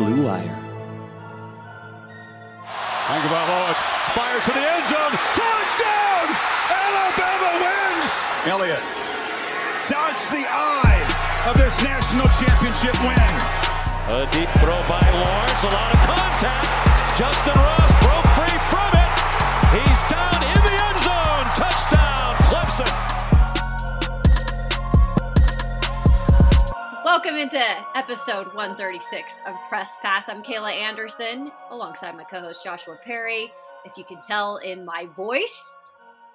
Blue Wire. Tagovailoa fires to the end zone. Touchdown! Alabama wins! Elliott dodged the eye of this national championship win. A deep throw by Lawrence. A lot of contact. Justyn Ross broke free from it. He's down in the end zone. Touchdown, Clemson. Welcome into episode 136 of Press Pass. I'm Kayla Anderson alongside my co host Joshua Perry. If you can tell in my voice,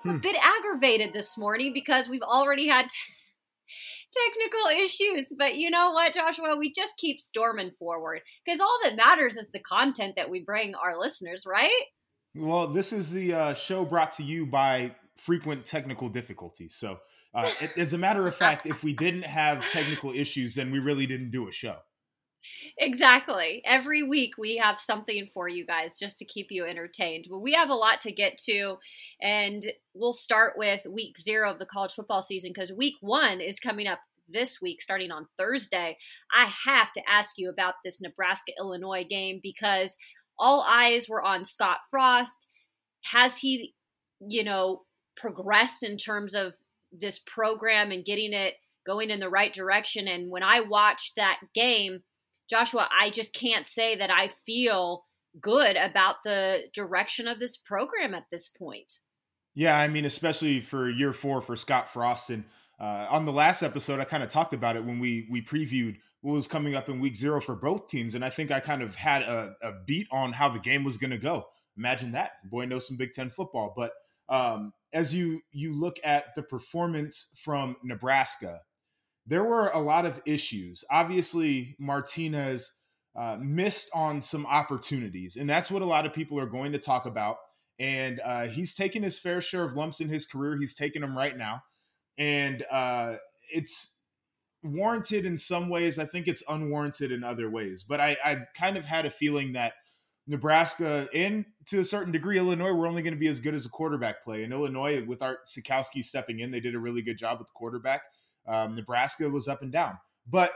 I'm a Hmm. bit aggravated this morning because we've already had technical issues. But you know what, Joshua? We just keep storming forward because all that matters is the content that we bring our listeners, right? Well, this is the uh, show brought to you by frequent technical difficulties. So, uh, as a matter of fact, if we didn't have technical issues, then we really didn't do a show. Exactly. Every week we have something for you guys just to keep you entertained. But we have a lot to get to, and we'll start with week zero of the college football season because week one is coming up this week, starting on Thursday. I have to ask you about this Nebraska Illinois game because all eyes were on Scott Frost. Has he, you know, progressed in terms of this program and getting it going in the right direction? And when I watched that game, Joshua, I just can't say that I feel good about the direction of this program at this point. Yeah, I mean, especially for year four for Scott Frost. And uh, on the last episode, I kind of talked about it when we we previewed what was coming up in week zero for both teams. And I think I kind of had a, a beat on how the game was going to go. Imagine that. Boy knows some Big Ten football. But um, as you you look at the performance from Nebraska, there were a lot of issues. Obviously, Martinez uh, missed on some opportunities, and that's what a lot of people are going to talk about. And uh, he's taken his fair share of lumps in his career. He's taking them right now, and uh, it's warranted in some ways. I think it's unwarranted in other ways. But I, I kind of had a feeling that Nebraska and to a certain degree Illinois were only going to be as good as a quarterback play. And Illinois, with Art Sitkowski stepping in, they did a really good job with the quarterback. Um, Nebraska was up and down, but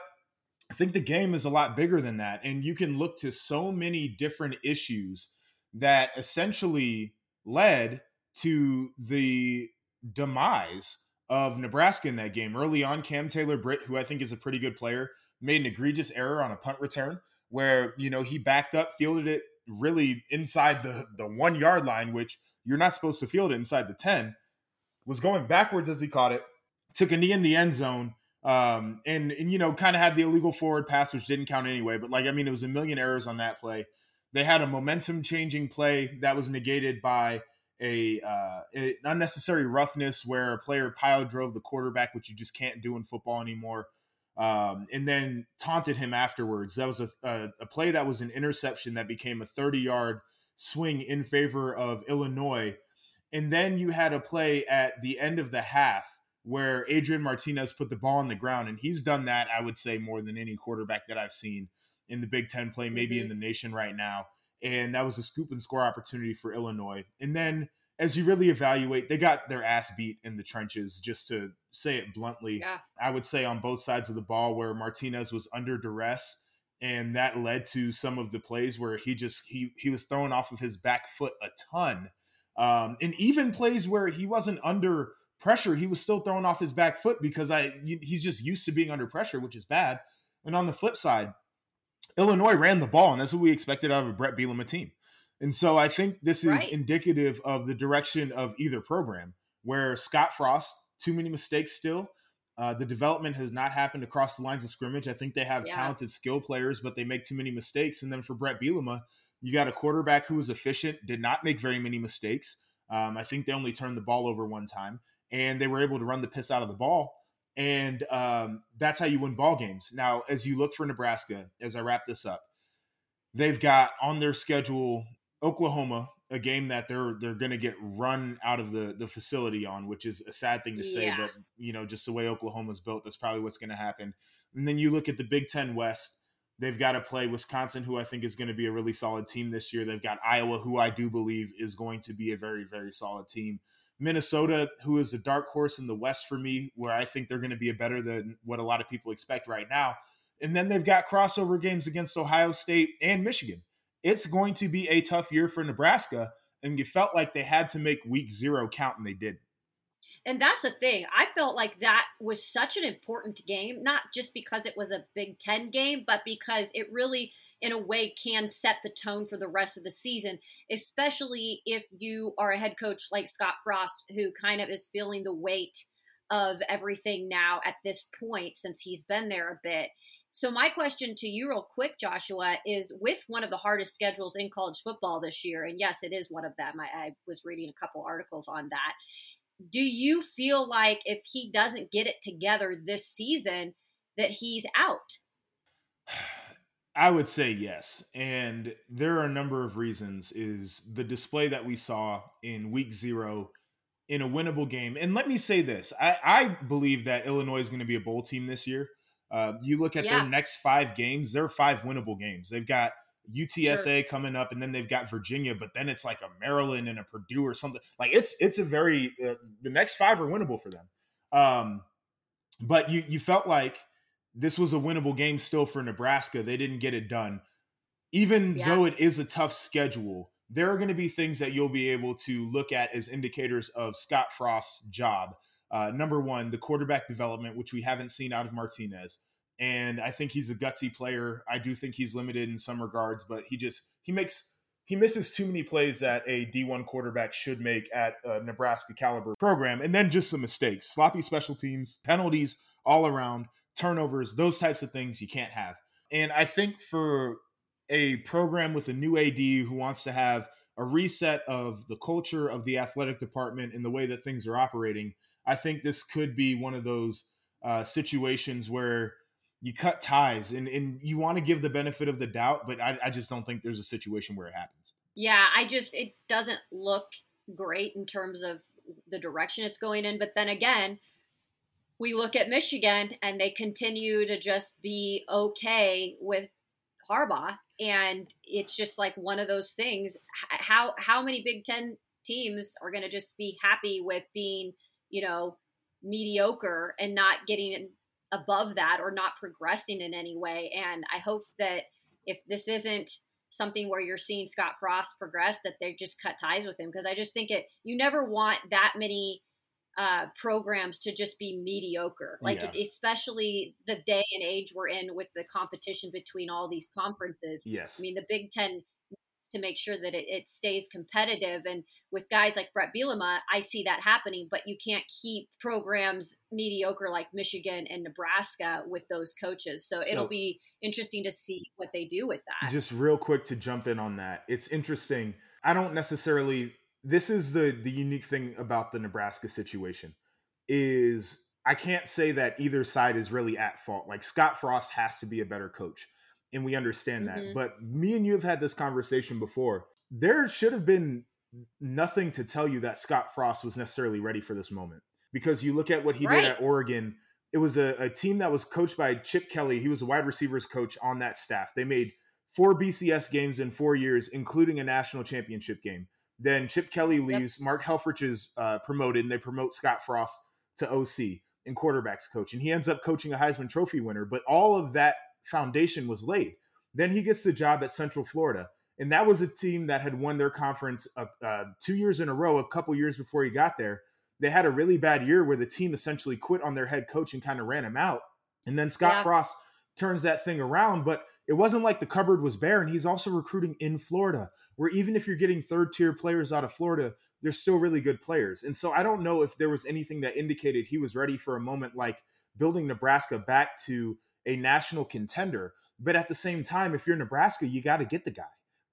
I think the game is a lot bigger than that, and you can look to so many different issues that essentially led to the demise of Nebraska in that game. Early on, Cam Taylor Britt, who I think is a pretty good player, made an egregious error on a punt return where you know he backed up, fielded it really inside the the one yard line, which you're not supposed to field it inside the ten. Was going backwards as he caught it, took a knee in the end zone, um, and and you know kind of had the illegal forward pass, which didn't count anyway. But like I mean, it was a million errors on that play. They had a momentum changing play that was negated by a, uh, a unnecessary roughness where a player pile drove the quarterback, which you just can't do in football anymore. Um, and then taunted him afterwards. That was a, a, a play that was an interception that became a 30 yard swing in favor of Illinois. And then you had a play at the end of the half where Adrian Martinez put the ball on the ground. And he's done that, I would say, more than any quarterback that I've seen in the Big Ten play, maybe Mhm. in the nation right now. And that was a scoop and score opportunity for Illinois. And then as you really evaluate, they got their ass beat in the trenches, just to say it bluntly. Yeah. I would say on both sides of the ball where Martinez was under duress and that led to some of the plays where he just he he was thrown off of his back foot a ton. Um, and even plays where he wasn't under pressure, he was still thrown off his back foot because I he's just used to being under pressure, which is bad. And on the flip side, Illinois ran the ball, and that's what we expected out of a Bret Bielema team. And so I think this is Right. indicative of the direction of either program, where Scott Frost, too many mistakes still. Uh, the development has not happened across the lines of scrimmage. I think they have Yeah. talented skill players, but they make too many mistakes. And then for Bret Bielema, you got a quarterback who was efficient, did not make very many mistakes. Um, I think they only turned the ball over one time, and they were able to run the piss out of the ball. And um, that's how you win ball games. Now, as you look for Nebraska, as I wrap this up, they've got on their schedule Oklahoma, a game that they're they're going to get run out of the the facility on, which is a sad thing to say, Yeah. but you know, just the way Oklahoma's built, that's probably what's going to happen. And then you look at the Big Ten West. They've got to play Wisconsin, who I think is going to be a really solid team this year. They've got Iowa, who I do believe is going to be a very, very solid team. Minnesota, who is a dark horse in the West for me, where I think they're going to be a better than what a lot of people expect right now. And then they've got crossover games against Ohio State and Michigan. It's going to be a tough year for Nebraska. And you felt like they had to make week zero count, and they did. And that's the thing. I felt like that was such an important game, not just because it was a Big Ten game, but because it really, in a way, can set the tone for the rest of the season, especially if you are a head coach like Scott Frost, who kind of is feeling the weight of everything now at this point since he's been there a bit. So, my question to you, real quick, Joshua, is with one of the hardest schedules in college football this year, and yes, it is one of them. I, I was reading a couple articles on that do you feel like if he doesn't get it together this season that he's out? I would say yes. And there are a number of reasons is the display that we saw in week 0 in a winnable game. And let me say this. I, I believe that Illinois is going to be a bowl team this year. Uh, you look at yeah. their next five games, they're five winnable games. They've got UTSA sure. coming up, and then they've got Virginia, but then it's like a Maryland and a Purdue or something. Like it's it's a very uh, the next five are winnable for them. Um, but you you felt like this was a winnable game still for Nebraska. They didn't get it done, even yeah. though it is a tough schedule. There are going to be things that you'll be able to look at as indicators of Scott Frost's job. Uh, number one, the quarterback development, which we haven't seen out of Martinez and I think he's a gutsy player. I do think he's limited in some regards, but he just he makes he misses too many plays that a D1 quarterback should make at a Nebraska caliber program, and then just some mistakes, sloppy special teams, penalties all around, turnovers, those types of things you can't have. And I think for a program with a new AD who wants to have a reset of the culture of the athletic department and the way that things are operating, I think this could be one of those uh, situations where you cut ties and, and you want to give the benefit of the doubt, but I, I just don't think there's a situation where it happens. Yeah, I just, it doesn't look great in terms of the direction it's going in. But then again, we look at Michigan and they continue to just be okay with Harbaugh. And it's just like one of those things. How how many Big Ten teams are going to just be happy with being, you know, mediocre and not getting above that or not progressing in any way. And I hope that if this isn't something where you're seeing Scott Frost progress, that they just cut ties with him because I just think it. You never want that many uh, programs to just be mediocre, like yeah. especially the day and age we're in with the competition between all these conferences. Yes, I mean the Big Ten to make sure that it, it stays competitive. And with guys like Bret Bielema, I see that happening, but you can't keep programs mediocre like Michigan and Nebraska with those coaches. So, so it'll be interesting to see what they do with that. Just real quick to jump in on that. It's interesting. I don't necessarily this is the the unique thing about the Nebraska situation is I can't say that either side is really at fault. Like Scott Frost has to be a better coach and we understand that. Mm-hmm. But me and you have had this conversation before. There should have been nothing to tell you that Scott Frost was necessarily ready for this moment because you look at what he right. did at Oregon. It was a, a, team that was coached by Chip Kelly. He was a wide receivers coach on that staff. They made four BCS games in four years, including a national championship game. Then Chip Kelly leaves. Yep. Mark Helfrich is uh, promoted, and they promote Scott Frost to OC and quarterbacks coach. And he ends up coaching a Heisman Trophy winner. But all of that foundation was laid. Then he gets the job at Central Florida. And that was a team that had won their conference uh, uh, two years in a row, a couple years before he got there. They had a really bad year where the team essentially quit on their head coach and kind of ran him out. And then Scott yeah. Frost turns that thing around. But it wasn't like the cupboard was bare. And he's also recruiting in Florida, where even if you're getting third tier players out of Florida, they're still really good players. And so I don't know if there was anything that indicated he was ready for a moment like building Nebraska back to a national contender. But at the same time, if you're Nebraska, you got to get the guy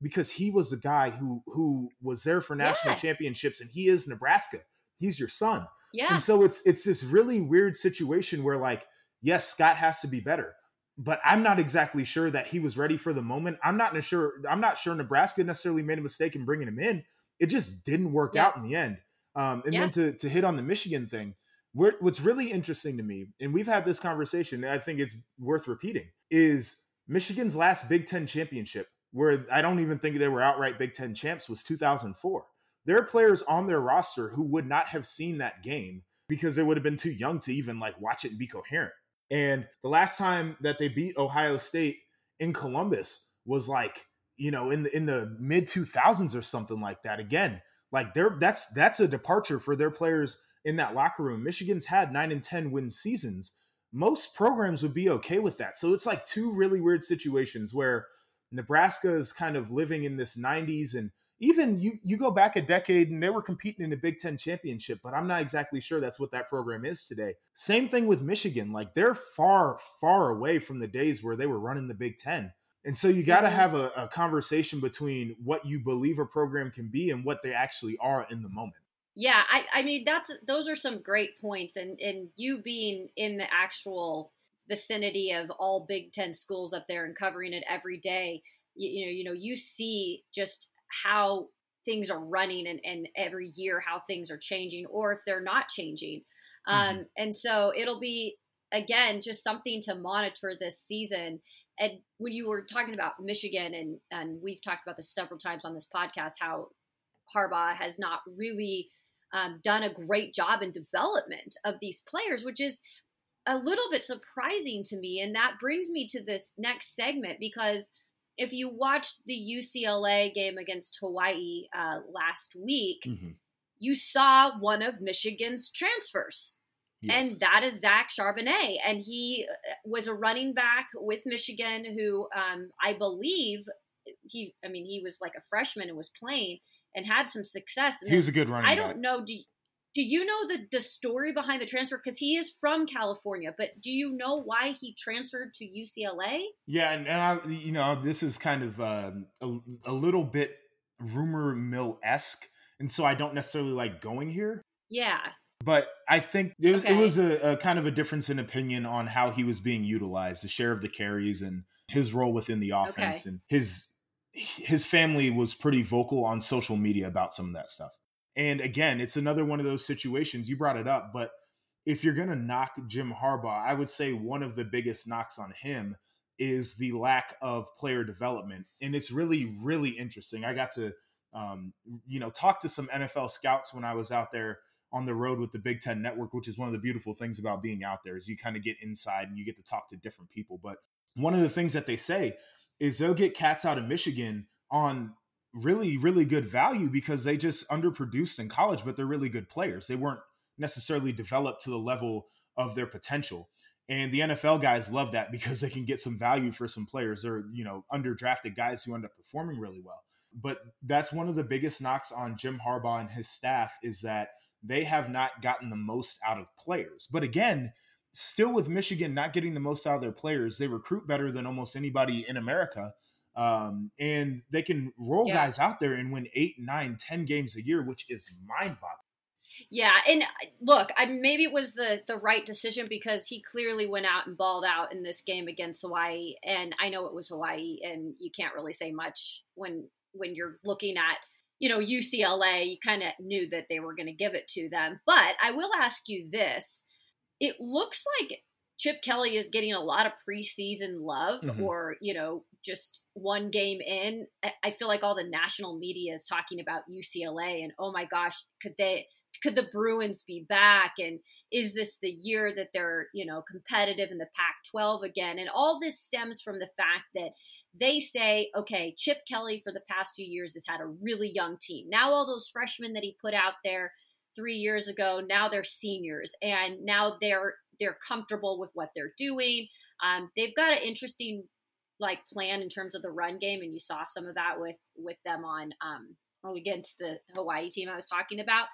because he was the guy who who was there for national yeah. championships, and he is Nebraska. He's your son. Yeah. And so it's it's this really weird situation where like, yes, Scott has to be better, but I'm not exactly sure that he was ready for the moment. I'm not sure. I'm not sure Nebraska necessarily made a mistake in bringing him in. It just didn't work yeah. out in the end. Um, and yeah. then to to hit on the Michigan thing, what's really interesting to me, and we've had this conversation, I think it's worth repeating, is Michigan's last Big Ten championship, where I don't even think they were outright Big Ten champs, was 2004. There are players on their roster who would not have seen that game because they would have been too young to even like watch it and be coherent. And the last time that they beat Ohio State in Columbus was like, you know, in the in the mid 2000s or something like that. Again, like they're that's that's a departure for their players in that locker room. Michigan's had 9 and 10 win seasons. Most programs would be okay with that. So it's like two really weird situations where Nebraska is kind of living in this 90s and even you you go back a decade and they were competing in the Big Ten championship, but I'm not exactly sure that's what that program is today. Same thing with Michigan. Like they're far, far away from the days where they were running the Big Ten. And so you got to have a, a conversation between what you believe a program can be and what they actually are in the moment. Yeah, I, I mean that's those are some great points, and and you being in the actual vicinity of all Big Ten schools up there and covering it every day, you, you know, you know, you see just how things are running and, and every year how things are changing or if they're not changing. Mm-hmm. Um, and so it'll be, again, just something to monitor this season. And when you were talking about Michigan, and, and we've talked about this several times on this podcast, how Harbaugh has not really um, done a great job in development of these players, which is a little bit surprising to me. And that brings me to this next segment because – if you watched the UCLA game against Hawaii uh, last week, mm-hmm. you saw one of Michigan's transfers. Yes. And that is Zach Charbonnet. And he uh, was a running back with Michigan who um, I believe he, I mean, he was like a freshman and was playing and had some success. And he was a good running I don't know. Do, do you know the the story behind the transfer? Because he is from California, but do you know why he transferred to UCLA? Yeah, and, and I, you know, this is kind of uh, a, a little bit rumor mill esque, and so I don't necessarily like going here. Yeah. But I think it, okay. it was a, a, kind of a difference in opinion on how he was being utilized, the share of the carries, and his role within the offense, okay. and his his family was pretty vocal on social media about some of that stuff. And again, it's another one of those situations. You brought it up, but if you're going to knock Jim Harbaugh, I would say one of the biggest knocks on him is the lack of player development. And it's really, really interesting. I got to, um, you know, talk to some NFL scouts when I was out there on the road with the Big Ten Network, which is one of the beautiful things about being out there is you kind of get inside and you get to talk to different people. But one of the things that they say is they'll get cats out of Michigan on really, really good value because they just underproduced in college, but they're really good players. They weren't necessarily developed to the level of their potential. And the NFL guys love that because they can get some value for some players. They're, you know, underdrafted guys who end up performing really well. But that's one of the biggest knocks on Jim Harbaugh and his staff is that they have not gotten the most out of players. But again, still with Michigan not getting the most out of their players, they recruit better than almost anybody in America. Um, and they can roll yeah. guys out there and win eight, nine, ten games a year, which is mind boggling. Yeah, and uh, look, I maybe it was the the right decision because he clearly went out and balled out in this game against Hawaii, and I know it was Hawaii, and you can't really say much when when you're looking at you know UCLA. You kind of knew that they were going to give it to them, but I will ask you this: it looks like Chip Kelly is getting a lot of preseason love, mm-hmm. or you know, just one game in. I feel like all the national media is talking about UCLA, and oh my gosh, could they? Could the Bruins be back? And is this the year that they're you know competitive in the Pac-12 again? And all this stems from the fact that they say, okay, Chip Kelly for the past few years has had a really young team. Now all those freshmen that he put out there three years ago, now they're seniors, and now they're they're comfortable with what they're doing. Um, they've got an interesting like plan in terms of the run game, and you saw some of that with with them on um, against the Hawaii team I was talking about.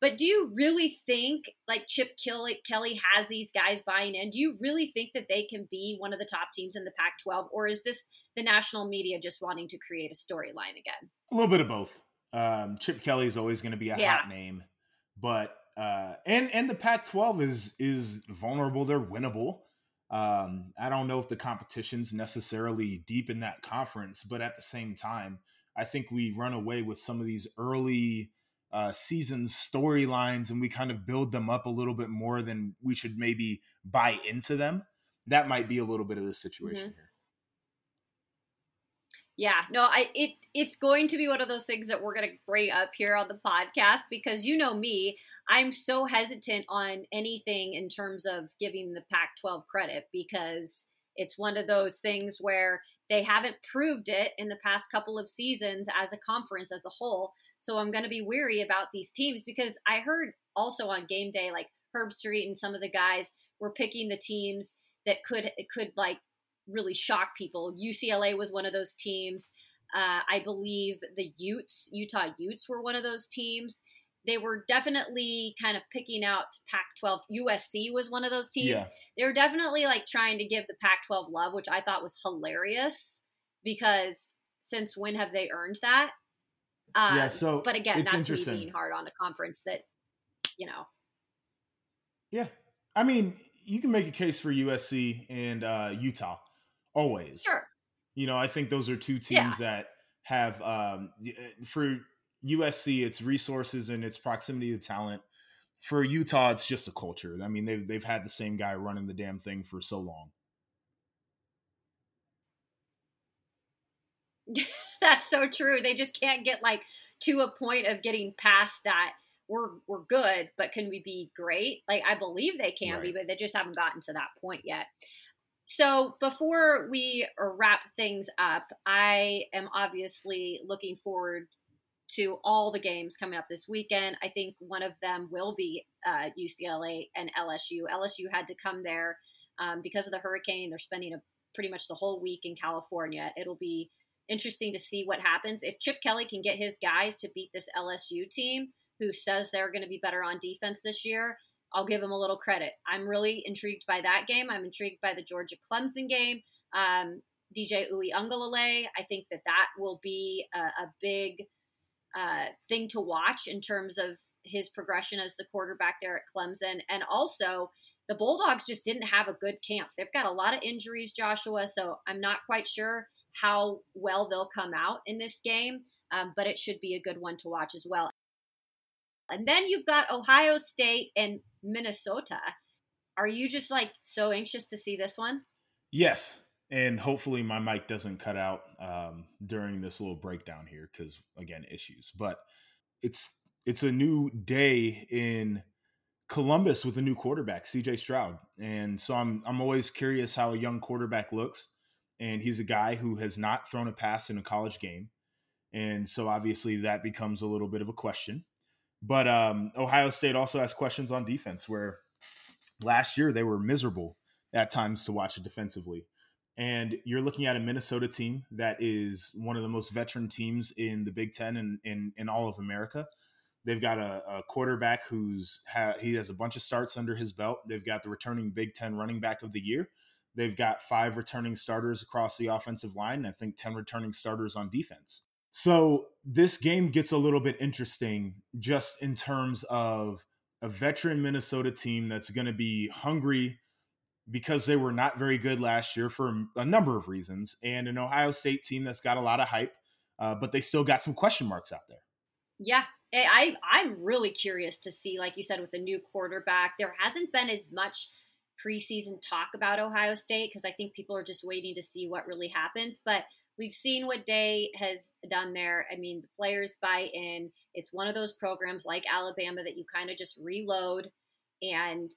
But do you really think like Chip Kelly, Kelly has these guys buying in? Do you really think that they can be one of the top teams in the Pac-12, or is this the national media just wanting to create a storyline again? A little bit of both. Um, Chip Kelly is always going to be a yeah. hot name, but uh, and and the Pac-12 is is vulnerable. They're winnable. Um, I don't know if the competition's necessarily deep in that conference, but at the same time, I think we run away with some of these early uh, season storylines, and we kind of build them up a little bit more than we should maybe buy into them. That might be a little bit of the situation mm-hmm. here. Yeah, no, I it it's going to be one of those things that we're going to bring up here on the podcast because you know me, I'm so hesitant on anything in terms of giving the Pac-12 credit because it's one of those things where they haven't proved it in the past couple of seasons as a conference as a whole. So I'm going to be weary about these teams because I heard also on game day like Herbstreit and some of the guys were picking the teams that could could like really shock people. UCLA was one of those teams. Uh, I believe the Utes, Utah Utes, were one of those teams. They were definitely kind of picking out Pac 12. USC was one of those teams. Yeah. They were definitely like trying to give the Pac 12 love, which I thought was hilarious because since when have they earned that? Uh, yeah, so but again, that's me being hard on a conference that, you know. Yeah. I mean, you can make a case for USC and uh, Utah always. Sure. You know, I think those are two teams yeah. that have um, uh, for USC its resources and its proximity to talent. For Utah, it's just a culture. I mean, they've they've had the same guy running the damn thing for so long. That's so true. They just can't get like to a point of getting past that. We're we're good, but can we be great? Like I believe they can right. be, but they just haven't gotten to that point yet. So before we wrap things up, I am obviously looking forward to all the games coming up this weekend. I think one of them will be uh, UCLA and LSU. LSU had to come there um, because of the hurricane. They're spending a, pretty much the whole week in California. It'll be interesting to see what happens if Chip Kelly can get his guys to beat this LSU team, who says they're going to be better on defense this year. I'll give him a little credit. I'm really intrigued by that game. I'm intrigued by the Georgia Clemson game. Um, DJ Uiagalelei, I think that that will be a, a big uh, thing to watch in terms of his progression as the quarterback there at Clemson. And also, the Bulldogs just didn't have a good camp. They've got a lot of injuries, Joshua, so I'm not quite sure how well they'll come out in this game, um, but it should be a good one to watch as well. And then you've got Ohio State and Minnesota. Are you just like so anxious to see this one? Yes. And hopefully my mic doesn't cut out um, during this little breakdown here because again issues. But it's it's a new day in Columbus with a new quarterback, CJ Stroud. And so I'm I'm always curious how a young quarterback looks. And he's a guy who has not thrown a pass in a college game. And so obviously that becomes a little bit of a question. But um, Ohio State also has questions on defense, where last year they were miserable at times to watch it defensively. And you're looking at a Minnesota team that is one of the most veteran teams in the Big Ten and in, in, all of America. They've got a, a quarterback who's ha- he has a bunch of starts under his belt. They've got the returning Big Ten running back of the year. They've got five returning starters across the offensive line, I think ten returning starters on defense. So this game gets a little bit interesting just in terms of a veteran Minnesota team that's going to be hungry because they were not very good last year for a number of reasons, and an Ohio State team that's got a lot of hype, uh, but they still got some question marks out there. Yeah, I I'm really curious to see, like you said, with the new quarterback, there hasn't been as much preseason talk about Ohio State because I think people are just waiting to see what really happens, but we've seen what Day has done there. I mean, the players buy in. It's one of those programs like Alabama that you kind of just reload, and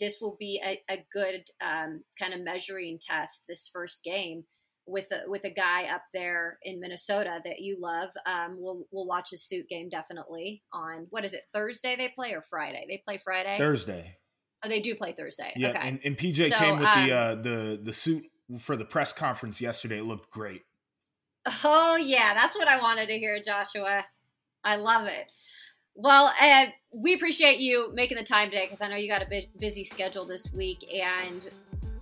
this will be a, a good um, kind of measuring test this first game with a, with a guy up there in Minnesota that you love. Um, we'll we'll watch a suit game definitely on what is it Thursday they play or Friday? They play Friday. Thursday. Oh, they do play Thursday. Yeah, okay. and, and PJ so, came with um, the uh, the the suit for the press conference yesterday. It looked great. Oh yeah, that's what I wanted to hear, Joshua. I love it. Well, uh, we appreciate you making the time today because I know you got a busy schedule this week, and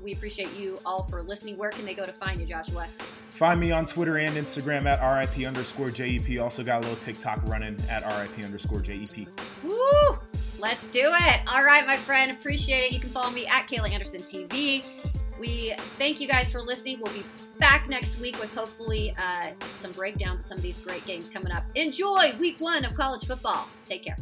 we appreciate you all for listening. Where can they go to find you, Joshua? Find me on Twitter and Instagram at RIP underscore JEP. Also got a little TikTok running at RIP underscore JEP. Woo! Let's do it. All right, my friend. Appreciate it. You can follow me at Kayla Anderson TV. We thank you guys for listening. We'll be back next week with hopefully uh, some breakdowns of some of these great games coming up. Enjoy week one of college football. Take care.